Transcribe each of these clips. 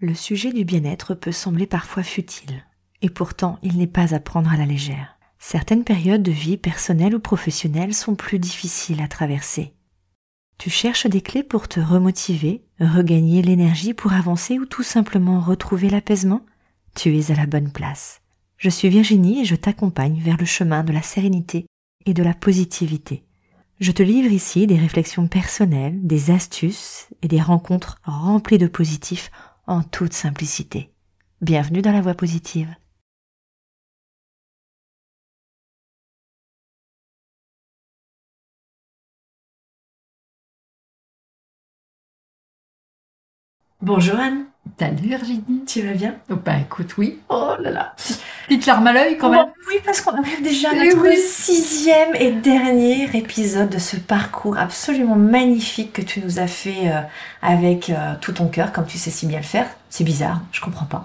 Le sujet du bien-être peut sembler parfois futile, et pourtant il n'est pas à prendre à la légère. Certaines périodes de vie personnelle ou professionnelle sont plus difficiles à traverser. Tu cherches des clés pour te remotiver, regagner l'énergie pour avancer ou tout simplement retrouver l'apaisement? Tu es à la bonne place. Je suis Virginie et je t'accompagne vers le chemin de la sérénité et de la positivité. Je te livre ici des réflexions personnelles, des astuces et des rencontres remplies de positifs en toute simplicité. Bienvenue dans la voie positive. Bonjour Anne. Salut Virginie? Tu vas bien? Oh, Bah écoute, oui. Oh là là. Petite larme à l'œil quand même. oui, parce qu'on arrive déjà à notre sixième et dernier épisode de ce parcours absolument magnifique que tu nous as fait euh, avec euh, tout ton cœur, comme tu sais si bien le faire. C'est bizarre, je comprends pas.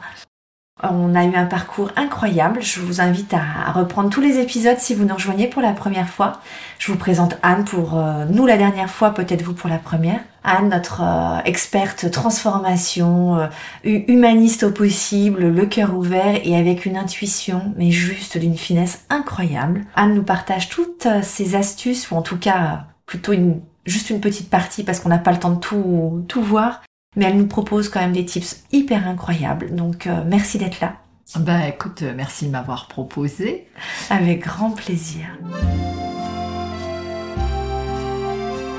On a eu un parcours incroyable. Je vous invite à reprendre tous les épisodes si vous nous rejoignez pour la première fois. Je vous présente Anne pour euh, nous la dernière fois, peut-être vous pour la première. Anne, notre euh, experte transformation, euh, humaniste au possible, le cœur ouvert et avec une intuition, mais juste d'une finesse incroyable. Anne nous partage toutes ses astuces, ou en tout cas plutôt une, juste une petite partie parce qu'on n'a pas le temps de tout, tout voir mais elle nous propose quand même des tips hyper incroyables. Donc euh, merci d'être là. Ben écoute, euh, merci de m'avoir proposé. Avec grand plaisir.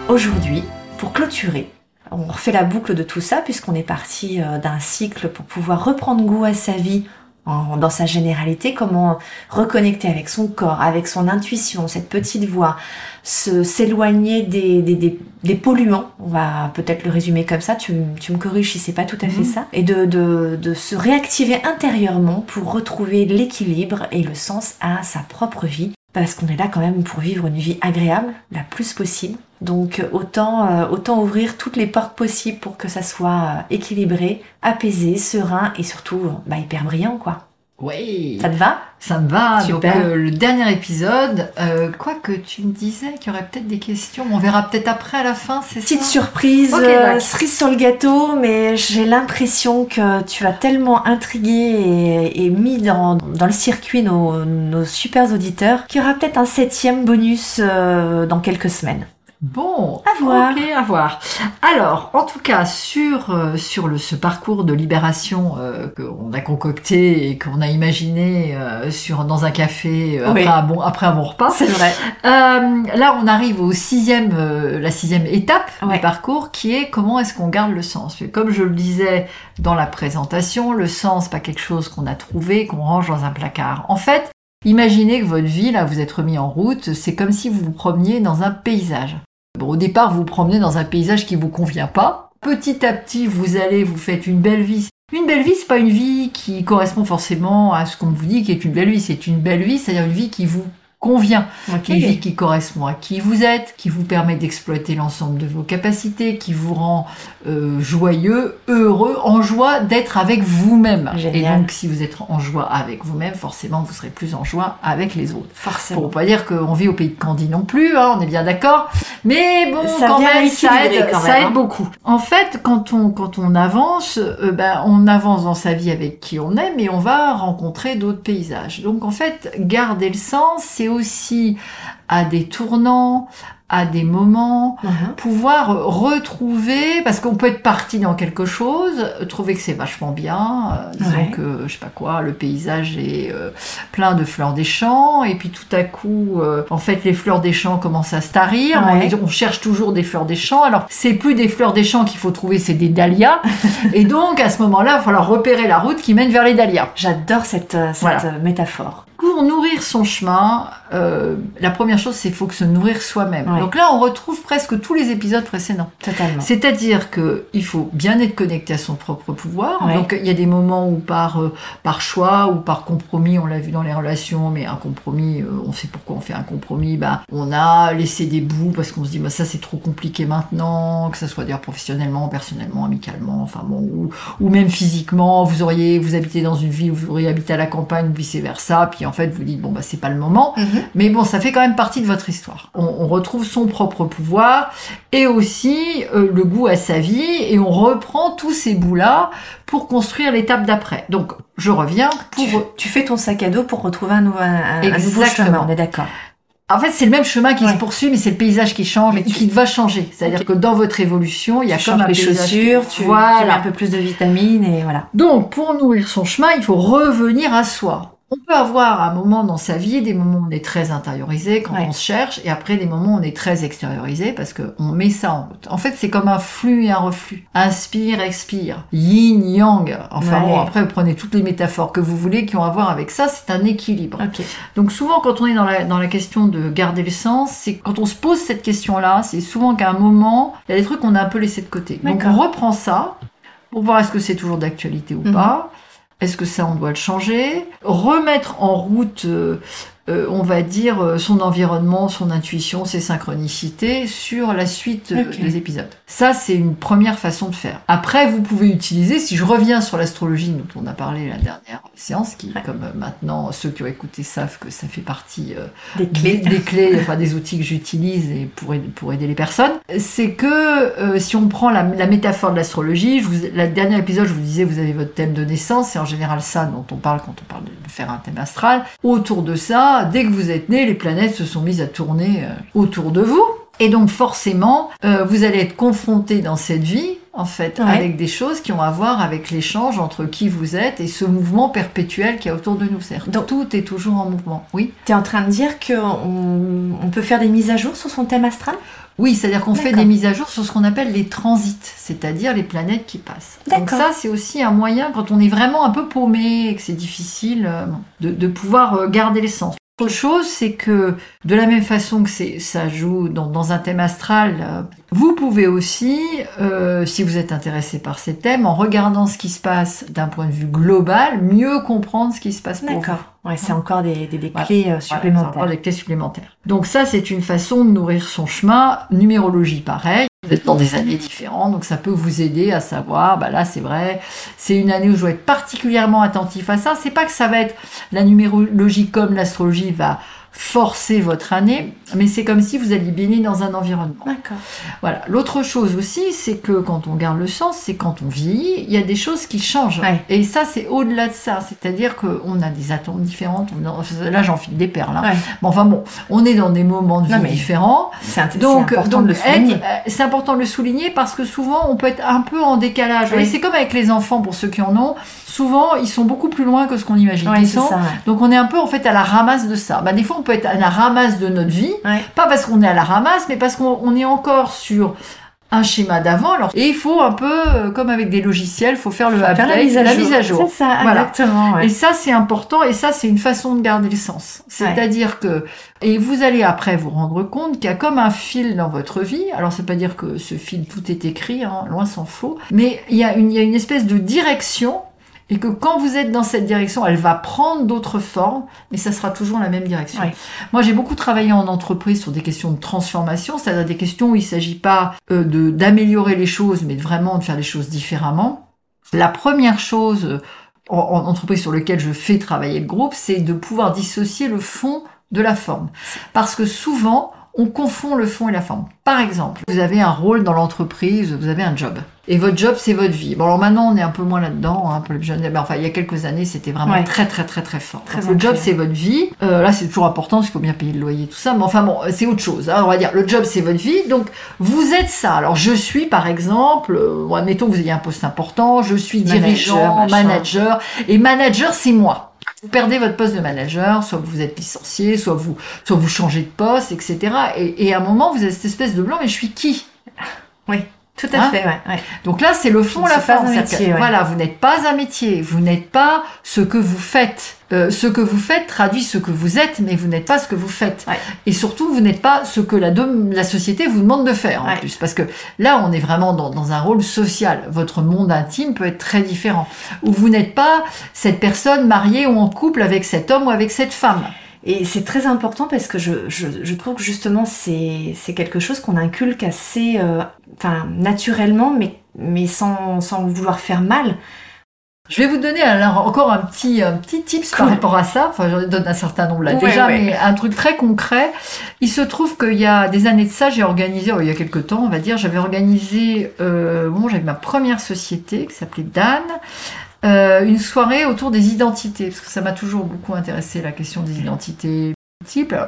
Aujourd'hui, pour clôturer, on refait la boucle de tout ça puisqu'on est parti euh, d'un cycle pour pouvoir reprendre goût à sa vie dans sa généralité, comment reconnecter avec son corps, avec son intuition, cette petite voix, s'éloigner des, des, des, polluants, on va peut-être le résumer comme ça, tu, tu me corriges si c'est pas tout à fait mhm. ça, et de, de, de se réactiver intérieurement pour retrouver l'équilibre et le sens à sa propre vie, parce qu'on est là quand même pour vivre une vie agréable, la plus possible. Donc autant, euh, autant ouvrir toutes les portes possibles pour que ça soit euh, équilibré, apaisé, serein et surtout euh, bah, hyper brillant quoi. Oui. Ça te va? Ça me va. Super. Donc, le dernier épisode, euh, quoi que tu me disais qu'il y aurait peut-être des questions. On verra peut-être après à la fin, c'est ça? Petite surprise, euh, cerise sur le gâteau, mais j'ai l'impression que tu as tellement intrigué et, mis dans, dans, le circuit nos, nos super auditeurs qu'il y aura peut-être un septième bonus euh, dans quelques semaines. Bon, à voir. Ok, à voir. Alors, en tout cas, sur euh, sur le ce parcours de libération euh, qu'on a concocté et qu'on a imaginé euh, sur dans un café après, un bon après un bon repas. C'est vrai. là, on arrive au sixième la sixième étape du parcours qui est comment est-ce qu'on garde le sens? Comme je le disais dans la présentation, le sens pas quelque chose qu'on a trouvé qu'on range dans un placard. En fait, Imaginez que votre vie, là, vous êtes remis en route, c'est comme si vous vous promeniez dans un paysage. Au départ, vous vous promenez dans un paysage qui vous convient pas. Petit à petit, vous allez, vous faites une belle vie. Une belle vie, c'est pas une vie qui correspond forcément à ce qu'on vous dit qui est une belle vie. C'est une belle vie, c'est-à-dire une vie qui vous convient, une vie qui correspond à qui vous êtes, qui vous permet d'exploiter l'ensemble de vos capacités, qui vous rend euh, joyeux, heureux, en joie d'être avec vous-même. Et donc, si vous êtes en joie avec vous-même, forcément, vous serez plus en joie avec les autres. Forcément. Pour pas dire qu'on vit au pays de Candy non plus, hein, on est bien d'accord. Mais bon, quand même, ça aide, ça aide hein. beaucoup. En fait, quand on quand on avance, euh, ben, on avance dans sa vie avec qui on est, mais on va rencontrer d'autres paysages. Donc, en fait, garder le sens, c'est aussi à des tournants, à des moments, uh-huh. pouvoir retrouver, parce qu'on peut être parti dans quelque chose, trouver que c'est vachement bien, euh, disons que, je sais pas quoi, le paysage est euh, plein de fleurs des champs, et puis tout à coup, euh, en fait, les fleurs des champs commencent à se tarir, on, cherche toujours des fleurs des champs, alors c'est plus des fleurs des champs qu'il faut trouver, c'est des dahlias, et donc à ce moment-là, il va falloir repérer la route qui mène vers les dahlias. J'adore cette, cette métaphore. Pour nourrir son chemin, euh, la première chose, c'est qu'il faut que se nourrir soi-même. Donc là, on retrouve presque tous les épisodes précédents. Totalement. C'est-à-dire que il faut bien être connecté à son propre pouvoir. Donc il y a des moments où par euh, par choix ou par compromis, on l'a vu dans les relations, mais un compromis, euh, on sait pourquoi on fait un compromis. Bah, on a laissé des bouts parce qu'on se dit, bah ça c'est trop compliqué maintenant, que ça soit d'ailleurs professionnellement, personnellement, amicalement, enfin bon, ou, ou même physiquement. Vous auriez, vous habitez dans une ville, vous auriez habité à la campagne, vice versa. Puis en fait vous dites bon bah c'est pas le moment, Mhm. mais bon ça fait quand même partie de votre histoire. On, on retrouve son propre pouvoir et aussi euh, le goût à sa vie et on reprend tous ces bouts là pour construire l'étape d'après. Donc je reviens pour Tu, tu fais ton sac à dos pour retrouver un, nouveau- un, un nouveau Exactement. chemin, on est d'accord. En fait, c'est le même chemin qui Ouais. se poursuit, mais c'est le paysage qui change et tu- qui va changer. C'est-à-dire que dans votre évolution, il y a Tu comme un les chaussures, qui- tu, tu voilà. mets un peu plus de vitamines et voilà. Donc, pour nourrir son chemin, il faut revenir à soi. On peut avoir un moment dans sa vie, des moments où on est très intériorisé quand Ouais. on se cherche, et après des moments où on est très extériorisé parce qu'on met ça en route. En fait, c'est comme un flux et un reflux. Inspire, expire. Yin, yang. Enfin Ouais. bon, après, vous prenez toutes les métaphores que vous voulez qui ont à voir avec ça, c'est un équilibre. Donc souvent, quand on est dans la, dans la question de garder le sens, c'est quand on se pose cette question-là, c'est souvent qu'à un moment, il y a des trucs qu'on a un peu laissés de côté. Donc on reprend ça pour voir est-ce que c'est toujours d'actualité ou Mhm. pas. Est-ce que ça, on doit le changer? Remettre en route, euh, on va dire, euh, son environnement, son intuition, ses synchronicités sur la suite euh, des épisodes. Ça, c'est une première façon de faire. Après, vous pouvez utiliser, si je reviens sur l'astrologie dont on a parlé la dernière séance, qui, Ouais. comme euh, maintenant, ceux qui ont écouté savent que ça fait partie euh, Des des, clés. des clés, enfin des outils que j'utilise et pour, aider- pour aider les personnes, c'est que euh, si on prend la, la métaphore de l'astrologie, je vous, la dernière épisode, je vous disais, vous avez votre thème de naissance, c'est en général ça dont on parle quand on parle de faire un thème astral. Autour de ça, dès que vous êtes né, les planètes se sont mises à tourner euh, autour de vous. Et donc forcément, euh, vous allez être confronté dans cette vie, en fait, Ouais. avec des choses qui ont à voir avec l'échange entre qui vous êtes et ce mouvement perpétuel qui est autour de nous. C'est-à-dire Donc- tout est toujours en mouvement. Oui. Tu es en train de dire qu'on on peut faire des mises à jour sur son thème astral? Oui, c'est-à-dire qu'on fait des mises à jour sur ce qu'on appelle les transits, c'est-à-dire les planètes qui passent. Donc ça, c'est aussi un moyen, quand on est vraiment un peu paumé et que c'est difficile, euh, de, de pouvoir garder le sens. Autre chose, c'est que de la même façon que c'est, ça joue dans, dans un thème astral, euh, vous pouvez aussi, euh, si vous êtes intéressé par ces thèmes, en regardant ce qui se passe d'un point de vue global, mieux comprendre ce qui se passe pour vous. D'accord. Ouais, c'est encore des, des, des clés euh, Voilà, supplémentaires. c'est encore des clés supplémentaires. Donc ça, c'est une façon de nourrir son chemin. Numérologie, pareil. Vous êtes dans des années différentes, donc ça peut vous aider à savoir, bah là c'est vrai, c'est une année où je dois être particulièrement attentif à ça. C'est pas que ça va être la numérologie comme l'astrologie va forcer votre année, mais c'est comme si vous alliez baigner dans un environnement. D'accord. Voilà. L'autre chose aussi, c'est que quand on garde le sens, c'est quand on vieillit, il y a des choses qui changent. Ouais. Et ça, c'est au-delà de ça. C'est-à-dire qu'on a des atomes différents. On- Là, j'en file des perles. hein. Ouais. Mais enfin bon, on est dans des moments de vie Non, différents. C'est Donc, important donc de le souligner. euh, c'est important de le souligner parce que souvent, on peut être un peu en décalage. Oui. Et c'est comme avec les enfants, pour ceux qui en ont. Souvent, ils sont beaucoup plus loin que ce qu'on imagine. Ils sont- ça. ouais. Donc, on est un peu en fait à la ramasse de ça. Bah, des fois, on peut être à la ramasse de notre vie. Ouais. Pas parce qu'on est à la ramasse, mais parce qu'on on est encore sur un schéma d'avant. Alors, et il faut un peu, euh, comme avec des logiciels, faut faire le Faire update, la mise à jour. C'est ça, Voilà. exactement. ouais. Et ça, c'est important, et ça, c'est une façon de garder le sens. C'est-à-dire que, et vous allez après vous rendre compte qu'il y a comme un fil dans votre vie. Alors, c'est pas dire que ce fil, tout est écrit, hein, loin s'en faut. Mais il y a une, il y a une espèce de direction, et que quand vous êtes dans cette direction, elle va prendre d'autres formes, mais ça sera toujours la même direction. Ouais. Moi, j'ai beaucoup travaillé en entreprise sur des questions de transformation, c'est-à-dire des questions où il s'agit pas euh, de d'améliorer les choses, mais de vraiment de faire les choses différemment. La première chose euh, en, en entreprise sur lequel je fais travailler le groupe, c'est de pouvoir dissocier le fond de la forme. Parce que souvent, on confond le fond et la forme. Par exemple, vous avez un rôle dans l'entreprise, vous avez un job. Et votre job, c'est votre vie. Bon, alors maintenant, on est un peu moins là-dedans, hein, un peu les jeunes. Mais enfin, il y a quelques années, c'était vraiment Ouais. très, très, très, très fort. Très Donc, le job, c'est votre vie. Euh, là, c'est toujours important parce qu'il faut bien payer le loyer, tout ça. Mais enfin, bon, c'est autre chose. hein. on va dire, le job, c'est votre vie. Donc, vous êtes ça. Alors, je suis, par exemple, euh, admettons que vous ayez un poste important, je suis Manager, dirigeant, machin. manager. Et manager, c'est moi. Vous perdez votre poste de manager, soit vous êtes licencié, soit vous, soit vous changez de poste, etc. Et, et à un moment, vous avez cette espèce de blanc, mais je suis qui? Tout à Hein? fait, ouais. ouais. Donc là, c'est le fond, la forme. métier, ouais. Voilà, vous n'êtes pas un métier, vous n'êtes pas ce que vous faites. Euh, ce que vous faites traduit ce que vous êtes, mais vous n'êtes pas ce que vous faites. Ouais. Et surtout, vous n'êtes pas ce que la, société vous demande de faire en plus. Parce que là, on est vraiment dans, dans un rôle social. Votre monde intime peut être très différent. Où vous n'êtes pas cette personne mariée ou en couple avec cet homme ou avec cette femme. Et c'est très important parce que je, je, je trouve que justement c'est c'est quelque chose qu'on inculque assez euh, enfin naturellement mais mais sans, sans vouloir faire mal. Je vais vous donner alors encore un petit, un petit tips par rapport à ça. Enfin, j'en donne un certain nombre là déjà, mais un truc très concret. Il se trouve qu'il y a des années de ça, j'ai organisé, oh, il y a quelques temps, on va dire, j'avais organisé, euh, bon, j'avais ma première société qui s'appelait Dan. Euh, une soirée autour des identités, parce que ça m'a toujours beaucoup intéressé la question des identités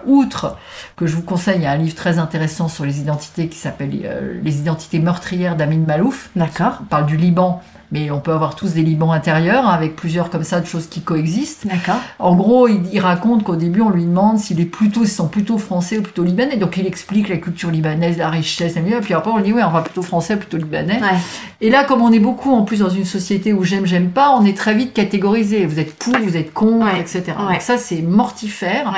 Outre que je vous conseille, il y a un livre très intéressant sur les identités qui s'appelle euh, Les identités meurtrières d'Amin Malouf. D'accord. On parle du Liban, mais on peut avoir tous des Libans intérieurs avec plusieurs comme ça de choses qui coexistent. D'accord. En gros, il, raconte qu'au début, on lui demande s'il est plutôt, s'ils sont plutôt français ou plutôt libanais. Donc il explique la culture libanaise, la richesse, et puis après on lui dit oui, on va plutôt français, plutôt libanais. Et là, comme on est beaucoup en plus dans une société où j'aime, j'aime pas, on est très vite catégorisé. Vous êtes pour, vous êtes contre, etc. Donc ça, c'est mortifère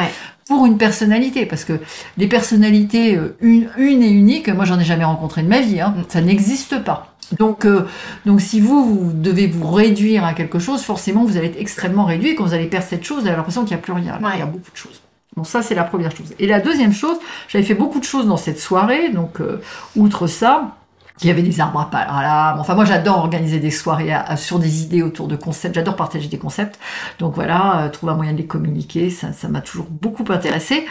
pour une personnalité, parce que les personnalités euh, une, une et unique, moi j'en ai jamais rencontré de ma vie, hein, ça n'existe pas. Donc, euh, donc si vous, vous devez vous réduire à quelque chose, forcément vous allez être extrêmement réduit. Quand vous allez perdre cette chose, vous avez l'impression qu'il n'y a plus rien. Il y a beaucoup de choses. Bon, ça c'est la première chose. Et la deuxième chose, j'avais fait beaucoup de choses dans cette soirée. Donc, euh, outre ça, il y avait des arbres à palabre. Enfin, moi, j'adore organiser des soirées sur des idées autour de concepts. J'adore partager des concepts. Donc voilà, euh, trouver un moyen de les communiquer, ça, ça m'a toujours beaucoup intéressé.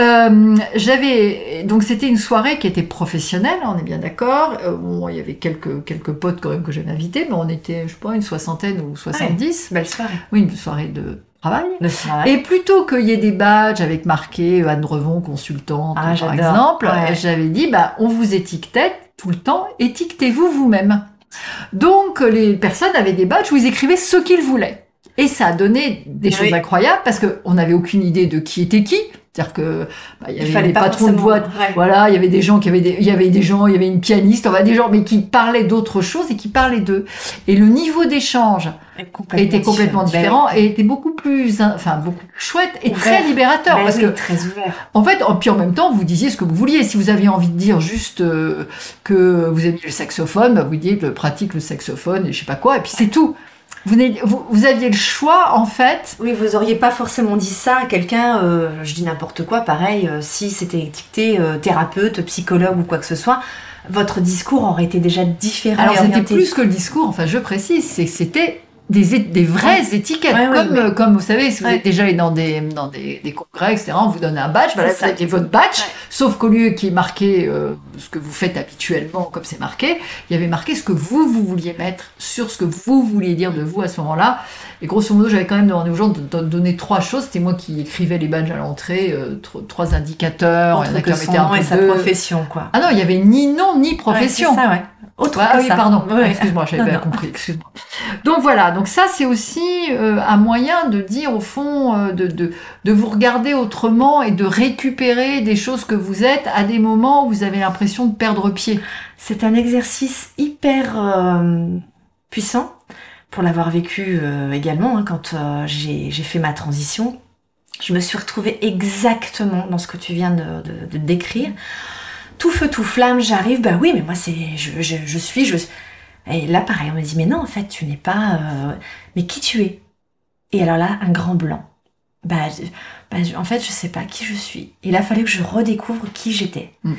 Euh, j'avais donc c'était une soirée qui était professionnelle, on est bien d'accord. Euh, bon, il y avait quelques quelques potes quand même que j'avais invités, mais on était, je sais pas, une soixantaine ou soixante-dix. belle soirée. Oui, une soirée de Travail. Et plutôt qu'il y ait des badges avec marqué Anne Revon consultante ah, par exemple, j'avais dit bah on vous étiquetait tout le temps, étiquetez-vous vous-même. Donc les personnes avaient des badges où ils écrivaient ce qu'ils voulaient. Et ça a donné des choses incroyables parce qu'on n'avait aucune idée de qui était qui. C'est-à-dire que bah, il y avait des patrons de boîte, voilà, il y avait des gens qui avaient des, il y avait des gens, il y avait une pianiste, enfin des gens, mais qui parlaient d'autres choses et qui parlaient d'eux. Et le niveau d'échange était complètement différent ben et était beaucoup plus, enfin beaucoup plus chouette et très libérateur ben parce que très ouvert. En fait, puis en même temps, vous disiez ce que vous vouliez. Si vous aviez envie de dire juste euh, que vous aimiez le saxophone, bah, vous disiez que pratique le saxophone et je sais pas quoi, et puis c'est tout. Vous, vous, aviez le choix, en fait. Oui, vous auriez pas forcément dit ça à quelqu'un, euh, je dis n'importe quoi, pareil, euh, si c'était étiqueté euh, thérapeute, psychologue ou quoi que ce soit, votre discours aurait été déjà différent. Alors c'était plus que le discours, enfin je précise, c'est c'était des, des vraies étiquettes, comme, comme vous savez, si vous êtes déjà allé dans des, dans des, des, congrès, etc., on vous donne un badge, voilà, c'est votre badge, sauf qu'au lieu qui est marqué ce que vous faites habituellement, comme c'est marqué, il y avait marqué ce que vous, vous vouliez mettre sur ce que vous vouliez dire de vous à ce moment-là. Et grosso modo, j'avais quand même demandé aux gens de, donner trois choses. C'était moi qui écrivais les badges à l'entrée, euh, trois indicateurs, Entre son nom et sa profession, quoi. Ah non, il y avait ni nom ni profession. c'est ça, ouais. Autre ah, oui, pardon. Excuse-moi, j'avais pas compris. Excuse-moi. Donc voilà. Donc ça, c'est aussi euh, un moyen de dire au fond, euh, de, de, de vous regarder autrement et de récupérer des choses que vous êtes à des moments où vous avez l'impression de perdre pied. C'est un exercice hyper euh, puissant pour l'avoir vécu également hein, quand j'ai fait ma transition. Je me suis retrouvée exactement dans ce que tu viens de, décrire tout feu, tout flamme, j'arrive, bah oui, mais moi c'est, je, suis, je. Et là, pareil, on me dit, mais non, en fait, tu n'es pas. Euh, mais qui tu es? Et alors là, un grand blanc. Bah, bah, en fait, je sais pas qui je suis. Il a fallu que je redécouvre qui j'étais. Mm.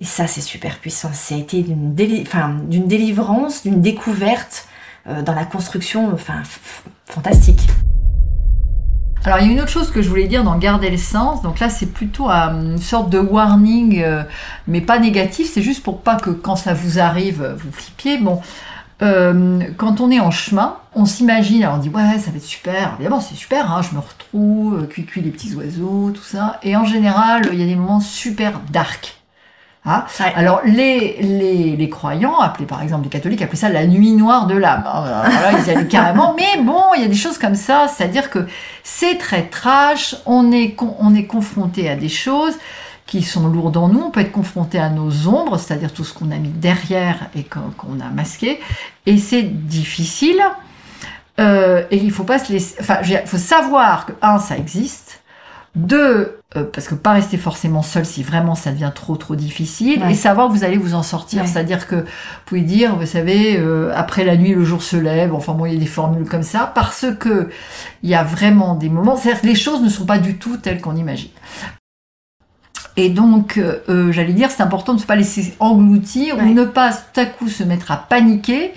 Et ça, c'est super puissant. Ça a été d'une délivrance, d'une découverte euh, dans la construction, enfin, fantastique. Alors il y a une autre chose que je voulais dire dans garder le sens. Donc là c'est plutôt une sorte de warning, euh, mais pas négatif. C'est juste pour pas que quand ça vous arrive vous flippiez. Bon, euh, quand on est en chemin, on s'imagine, alors on dit ouais ça va être super. Évidemment c'est super, hein, je me retrouve, cuit les petits oiseaux, tout ça. Et en général il y a des moments super dark. Hein Alors les, les, les, croyants, appelés par exemple les catholiques, appelaient ça la nuit noire de l'âme. Hein. Alors ils y allaient carrément. Mais bon, il y a des choses comme ça, c'est-à-dire que c'est très trash, on est, on est confronté à des choses qui sont lourdes en nous, on peut être confronté à nos ombres, c'est-à-dire tout ce qu'on a mis derrière et qu'on a masqué, et c'est difficile. Euh, et il faut pas se laisser, enfin, il faut savoir que un, ça existe, deux, euh, parce que pas rester forcément seul si vraiment ça devient trop trop difficile, et savoir que vous allez vous en sortir. C'est-à-dire que vous pouvez dire, vous savez, euh, après la nuit le jour se lève. Enfin bon, il y a des formules comme ça, parce que il y a vraiment des moments. C'est-à-dire que les choses ne sont pas du tout telles qu'on imagine. Et donc, euh, j'allais dire, c'est important de ne pas laisser engloutir ou ne pas tout à coup se mettre à paniquer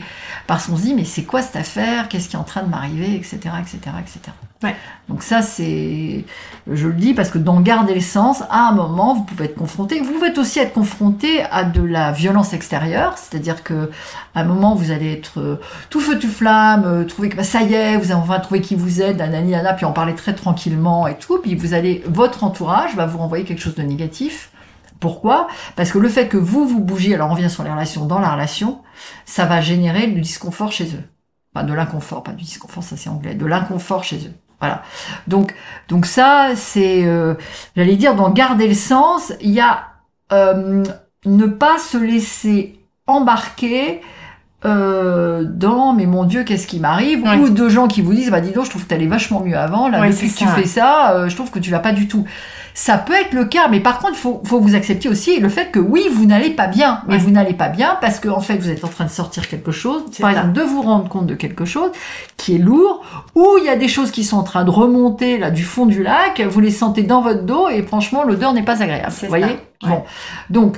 parce qu'on se dit, mais c'est quoi cette affaire? Qu'est-ce qui est en train de m'arriver? Etc. etc., etc. Donc ça, c'est, je le dis parce que dans garder le sens, à un moment, vous pouvez être confronté. Vous pouvez aussi être confronté à de la violence extérieure, c'est-à-dire que à un moment, vous allez être euh, tout feu tout flamme, euh, trouver que bah, ça y est, vous avez enfin trouvé qui vous êtes, nanani, nana, puis en parler très tranquillement et tout, puis vous allez, votre entourage va vous renvoyer quelque chose de négatif. Pourquoi? Parce que le fait que vous vous bougiez, alors on revient sur les relations dans la relation, ça va générer du disconfort chez eux. Pas de l'inconfort, pas du disconfort, ça c'est anglais, de l'inconfort chez eux. Voilà. Donc, donc ça, c'est, euh, j'allais dire, dans garder le sens, il y a euh, ne pas se laisser embarquer euh, dans mais mon Dieu qu'est-ce qui m'arrive ou de gens qui vous disent bah dis donc je trouve que t'allais vachement mieux avant là depuis que tu fais ça euh, je trouve que tu vas pas du tout. Ça peut être le cas mais par contre il faut, faut vous accepter aussi le fait que oui vous n'allez pas bien mais vous n'allez pas bien parce que en fait vous êtes en train de sortir quelque chose par exemple de vous rendre compte de quelque chose qui est lourd ou il y a des choses qui sont en train de remonter là du fond du lac vous les sentez dans votre dos et franchement l'odeur n'est pas agréable vous voyez bon. Donc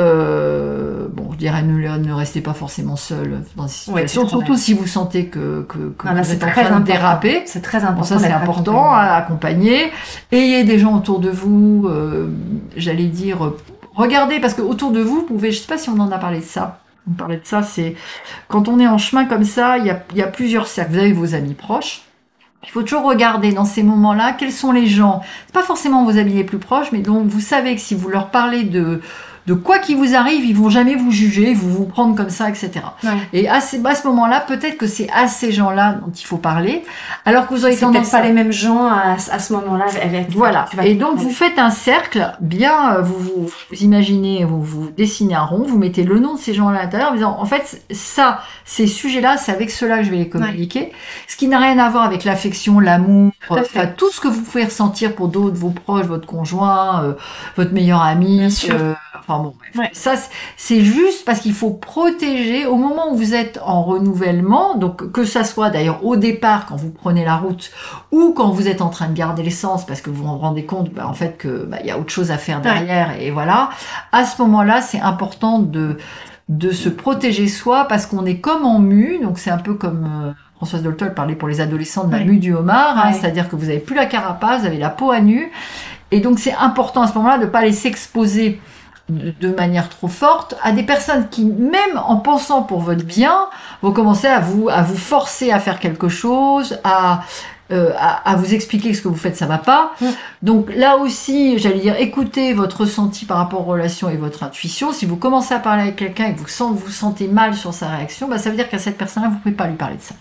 euh, bon, je dirais ne, ne restez pas forcément seul dans ces situations, surtout si vous sentez que, que, que vous êtes en train de déraper. C'est très important. ça, c'est important à accompagner. Ayez des gens autour de vous, euh, j'allais dire, regardez, parce que autour de vous, vous pouvez, je sais pas si on en a parlé de ça. On parlait de ça, c'est quand on est en chemin comme ça, il y a, y a plusieurs cercles. Vous avez vos amis proches. Il faut toujours regarder dans ces moments-là quels sont les gens. Pas forcément vos amis les plus proches, mais donc vous savez que si vous leur parlez de de quoi qu'il vous arrive, ils vont jamais vous juger, vous vous prendre comme ça, etc. Et à, ce, à ce moment-là, peut-être que c'est à ces gens-là dont il faut parler, alors que vous aurez tendance pas les mêmes gens à, à ce moment-là. Avec, voilà. Et donc vous faites un cercle, bien, euh, vous, vous, imaginez, vous, vous dessinez un rond, vous mettez le nom de ces gens-là à l'intérieur, en disant, en fait, ça, ces sujets-là, c'est avec cela que je vais les communiquer. Ce qui n'a rien à voir avec l'affection, l'amour, enfin, tout ce que vous pouvez ressentir pour d'autres, vos proches, votre conjoint, euh, votre meilleur ami, euh, enfin ça c'est juste parce qu'il faut protéger au moment où vous êtes en renouvellement, donc que ça soit d'ailleurs au départ quand vous prenez la route ou quand vous êtes en train de garder l'essence parce que vous vous rendez compte bah, en fait que bah, il y a autre chose à faire derrière et voilà. À ce moment-là, c'est important de de se protéger soi parce qu'on est comme en mue, donc c'est un peu comme euh, Françoise Doltol parlait pour les adolescents de la mue du homard, hein, c'est-à-dire que vous avez plus la carapace, vous avez la peau à nu, et donc c'est important à ce moment-là de pas aller s'exposer de manière trop forte à des personnes qui, même en pensant pour votre bien, vont commencer à vous, à vous forcer à faire quelque chose, à, euh, à, vous expliquer que ce que vous faites, ça va pas. Mm. Donc là aussi, j'allais dire, écoutez votre ressenti par rapport aux relations et votre intuition. Si vous commencez à parler avec quelqu'un et que vous, vous sentez mal sur sa réaction, bah, ça veut dire qu'à cette personne-là, vous pouvez pas lui parler de ça.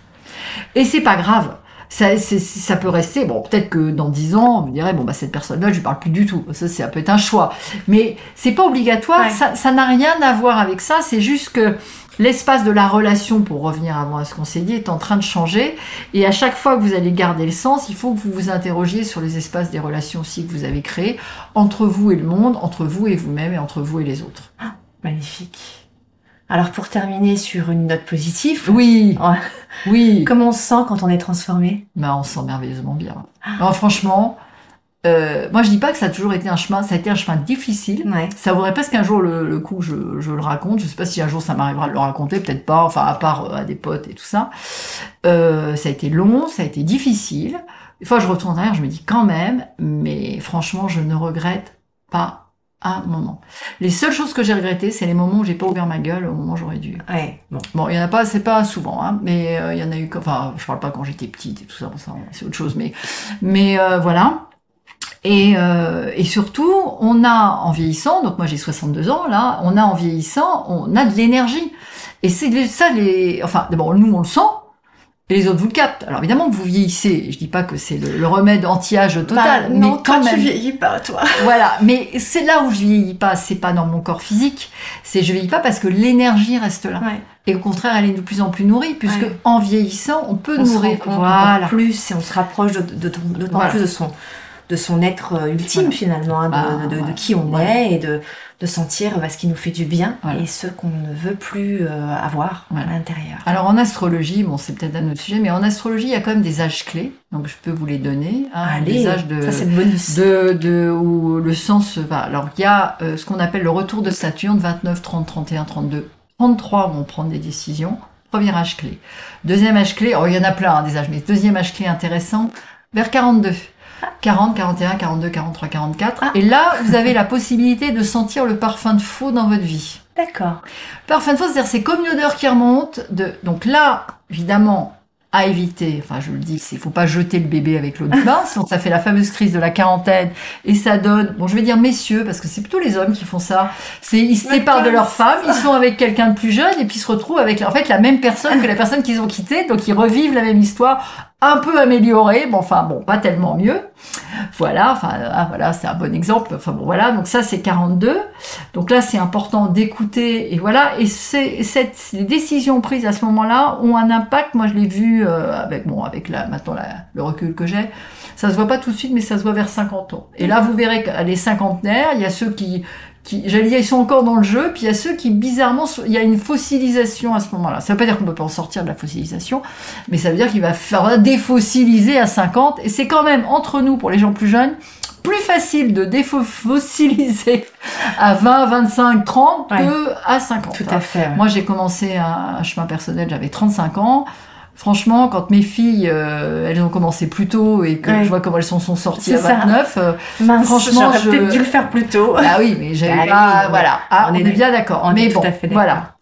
Et c'est pas grave ça, ça peut rester. Bon, peut-être que dans dix ans, on me dirait bon bah cette personne-là, je lui parle plus du tout. Ça, ça peut être un choix, mais c'est pas obligatoire. Ça, n'a rien à voir avec ça. C'est juste que l'espace de la relation, pour revenir avant à ce qu'on s'est dit, est en train de changer. Et à chaque fois que vous allez garder le sens, il faut que vous vous interrogiez sur les espaces des relations aussi que vous avez créés entre vous et le monde, entre vous et vous-même et entre vous et les autres. Ah, magnifique. Alors pour terminer sur une note positive. Oui. oui. Comment on se sent quand on est transformé? Ben on se sent merveilleusement bien. Ah. franchement, euh, moi je dis pas que ça a toujours été un chemin, ça a été un chemin difficile. Ouais. Ça vaudrait presque un jour le, coup je, je, le raconte. Je sais pas si un jour ça m'arrivera de le raconter, peut-être pas. Enfin à part euh, à des potes et tout ça. Euh, ça a été long, ça a été difficile. Des fois je retourne derrière, je me dis quand même, mais franchement je ne regrette pas un moment. Les seules choses que j'ai regrettées, c'est les moments où j'ai pas ouvert ma gueule au moment où j'aurais dû. Ouais. Bon, bon, il y en a pas, c'est pas souvent, hein, mais euh, il y en a eu. Enfin, je parle pas quand j'étais petite et tout ça, ça c'est autre chose, mais mais euh, voilà. Et, euh, et surtout, on a en vieillissant, donc moi j'ai 62 ans là, on a en vieillissant, on a de l'énergie. Et c'est ça les, enfin d'abord nous on le sent, et les autres vous le captent. Alors évidemment que vous vieillissez, je dis pas que c'est le, remède anti-âge total, bah, non, mais quand toi, même. tu vieillis pas, toi. voilà, mais c'est là où je vieillis pas, c'est pas dans mon corps physique, c'est je vieillis pas parce que l'énergie reste là. Et au contraire, elle est de plus en plus nourrie, puisque en vieillissant, on peut on nourrir. Se voilà. plus et on se rapproche de, de, de, plus de son de son être ultime finalement, hein, Ah, de, de- de qui on Ouais. est et de, de sentir bah, ce qui nous fait du bien Voilà. et ce qu'on ne veut plus euh, avoir Voilà. à l'intérieur. Alors en astrologie, bon c'est peut-être un autre sujet, mais en astrologie il y a quand même des âges clés, donc je peux vous les donner. hein, Allez, des âges de, ça c'est bonus. de, de où le sens va. Alors il y a euh, ce qu'on appelle le retour de Saturne, 29, 30, 31, 32, 33 vont prendre des décisions. Premier âge clé. Deuxième âge clé, oh, il y en a plein hein, des âges, mais deuxième âge clé intéressant, vers 42. 40, 41, 42, 43, 44. Ah. Et là, vous avez la possibilité de sentir le parfum de faux dans votre vie. D'accord. Parfum de faux, c'est-à-dire c'est comme une odeur qui remonte. De... Donc là, évidemment, à éviter, enfin je le dis, il faut pas jeter le bébé avec l'eau du bain, sinon ça fait la fameuse crise de la quarantaine et ça donne, bon je vais dire messieurs, parce que c'est plutôt les hommes qui font ça, c'est ils se séparent de leur femme, ils sont avec quelqu'un de plus jeune et puis ils se retrouvent avec en fait la même personne que la personne qu'ils ont quittée, donc ils revivent la même histoire, un peu améliorée, bon enfin bon, pas tellement mieux. Voilà, enfin ah, voilà, c'est un bon exemple. Enfin bon voilà, donc ça c'est 42. Donc là c'est important d'écouter et voilà et c'est cette les décisions prises à ce moment-là ont un impact. Moi je l'ai vu euh, avec bon avec la maintenant la- le recul que j'ai. Ça se voit pas tout de suite mais ça se voit vers 50 ans. Et là vous verrez que les cinquantenaires, il y a ceux qui qui, j'allais dire, ils sont encore dans le jeu, puis il y a ceux qui, bizarrement, il y a une fossilisation à ce moment-là. Ça veut pas dire qu'on peut pas en sortir de la fossilisation, mais ça veut dire qu'il va faire défossiliser à 50, et c'est quand même, entre nous, pour les gens plus jeunes, plus facile de défossiliser à 20, 25, 30 Ouais. que à 50. Tout à fait. Moi, j'ai commencé un chemin personnel, j'avais 35 ans. Franchement, quand mes filles, euh, elles ont commencé plus tôt et que Ouais. je vois comment elles sont sorties à C'est ça. 29, euh, Mince, franchement, j'aurais je- peut-être dû le faire plus tôt. ah oui, mais j'avais Bah pas, voilà. Ah, on on, est est, bien d'accord. Mais bon, voilà.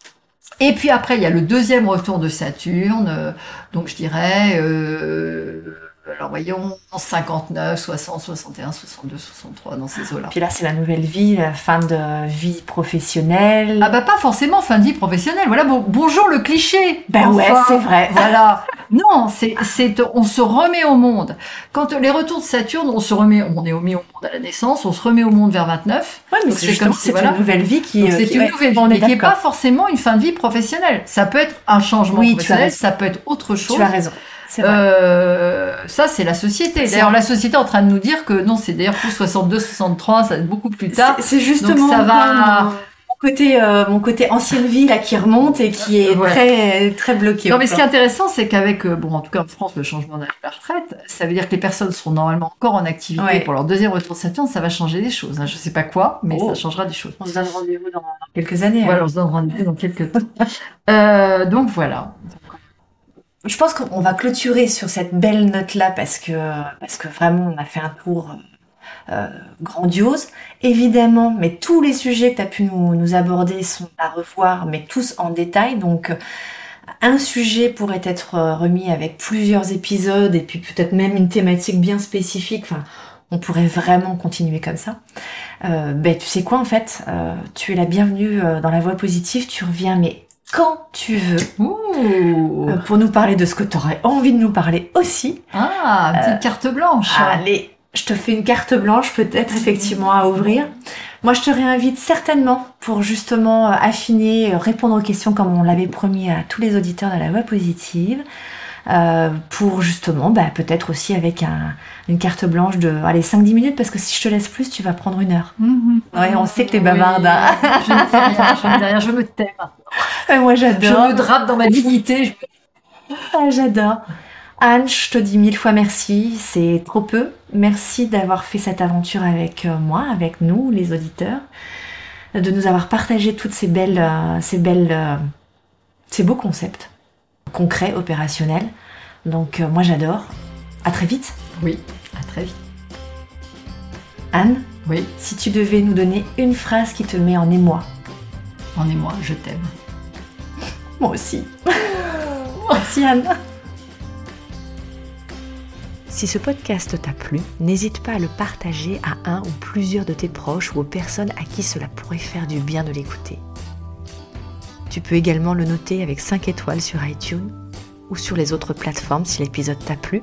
Et puis après, il y a le deuxième retour de Saturne. euh, donc je dirais, euh, alors voyons, 59, 60, 61, 62, 63 dans ces eaux-là. Puis là, c'est la nouvelle vie, la fin de vie professionnelle. Ah bah pas forcément fin de vie professionnelle. Voilà, bon, bonjour le cliché. Ben ouais, c'est vrai. Voilà. Non, c'est, c'est, on se remet au monde. Quand les retours de Saturne, on se remet, on est mis au monde à la naissance, on se remet au monde vers 29. Ouais, mais c'est comme si, c'est voilà. une nouvelle vie qui. Donc euh, c'est qui- une ouais, nouvelle vie, mais qui n'est pas forcément une fin de vie professionnelle. Ça peut être un changement Oui, professionnel, ça peut être autre chose. Tu as raison. Euh, ça, c'est la société. D'ailleurs, la société est en train de nous dire que non, c'est d'ailleurs plus 62, 63, ça va être beaucoup plus tard. C'est- justement ça va- mon mon côté, euh, mon côté ancienne vie là qui remonte et qui est Ouais. très, très bloqué. Non, mais ce qui est intéressant, c'est qu'avec, euh, bon, en tout cas en France, le changement d'âge de la retraite, ça veut dire que les personnes seront normalement encore en activité Ouais. pour leur deuxième retour de Saturne, ça va changer des choses. Hein. Je sais pas quoi, mais Oh. ça changera des choses. On se donne rendez-vous dans, dans quelques années. Voilà, hein. on se donne rendez-vous dans quelques temps. Euh, donc voilà. Je pense qu'on va clôturer sur cette belle note-là parce que, parce que vraiment, on a fait un tour euh, grandiose. Évidemment, mais tous les sujets que tu as pu nous, aborder sont à revoir, mais tous en détail. Donc, un sujet pourrait être euh, remis avec plusieurs épisodes et puis peut-être même une thématique bien spécifique. Enfin, on pourrait vraiment continuer comme ça. Euh, ben, tu sais quoi, en fait, euh, tu es la bienvenue euh, dans la voie positive. Tu reviens, mais quand tu veux. Ouh. Euh, pour nous parler de ce que tu aurais envie de nous parler aussi. Ah, petite carte blanche. Allez, je te fais une carte blanche peut-être effectivement à ouvrir. Moi, je te réinvite certainement pour justement euh, affiner, euh, répondre aux questions comme on l'avait promis à tous les auditeurs de la voix positive. Euh, pour justement, bah, peut-être aussi avec un- une carte blanche de allez 5-10 minutes parce que si je te laisse plus, tu vas prendre une heure. Ouais, on sait que t'es Oui, bavarde, hein. je ne dis rien, je ne dis rien, je me tais maintenant. moi, Je j'adore. me drape dans ma dignité. je- Ah, J'adore. Anne, je te dis mille fois merci, c'est trop peu. Merci d'avoir fait cette aventure avec euh, moi, avec nous, les auditeurs, de nous avoir partagé toutes ces belles, euh, ces belles, ces beaux concepts concrets, opérationnels. Donc euh, moi j'adore. À très vite. Oui, à très vite. Anne, Oui, si tu devais nous donner une phrase qui te met en émoi. en moi, je t'aime. Moi aussi. Merci Anne. Si ce podcast t'a plu, n'hésite pas à le partager à un ou plusieurs de tes proches ou aux personnes à qui cela pourrait faire du bien de l'écouter. Tu peux également le noter avec 5 étoiles sur iTunes ou sur les autres plateformes si l'épisode t'a plu.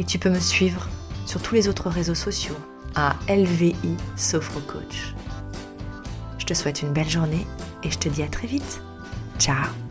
Et tu peux me suivre sur tous les autres réseaux sociaux à LVI Sophro Coach. Je te souhaite une belle journée et je te dis à très vite. Ciao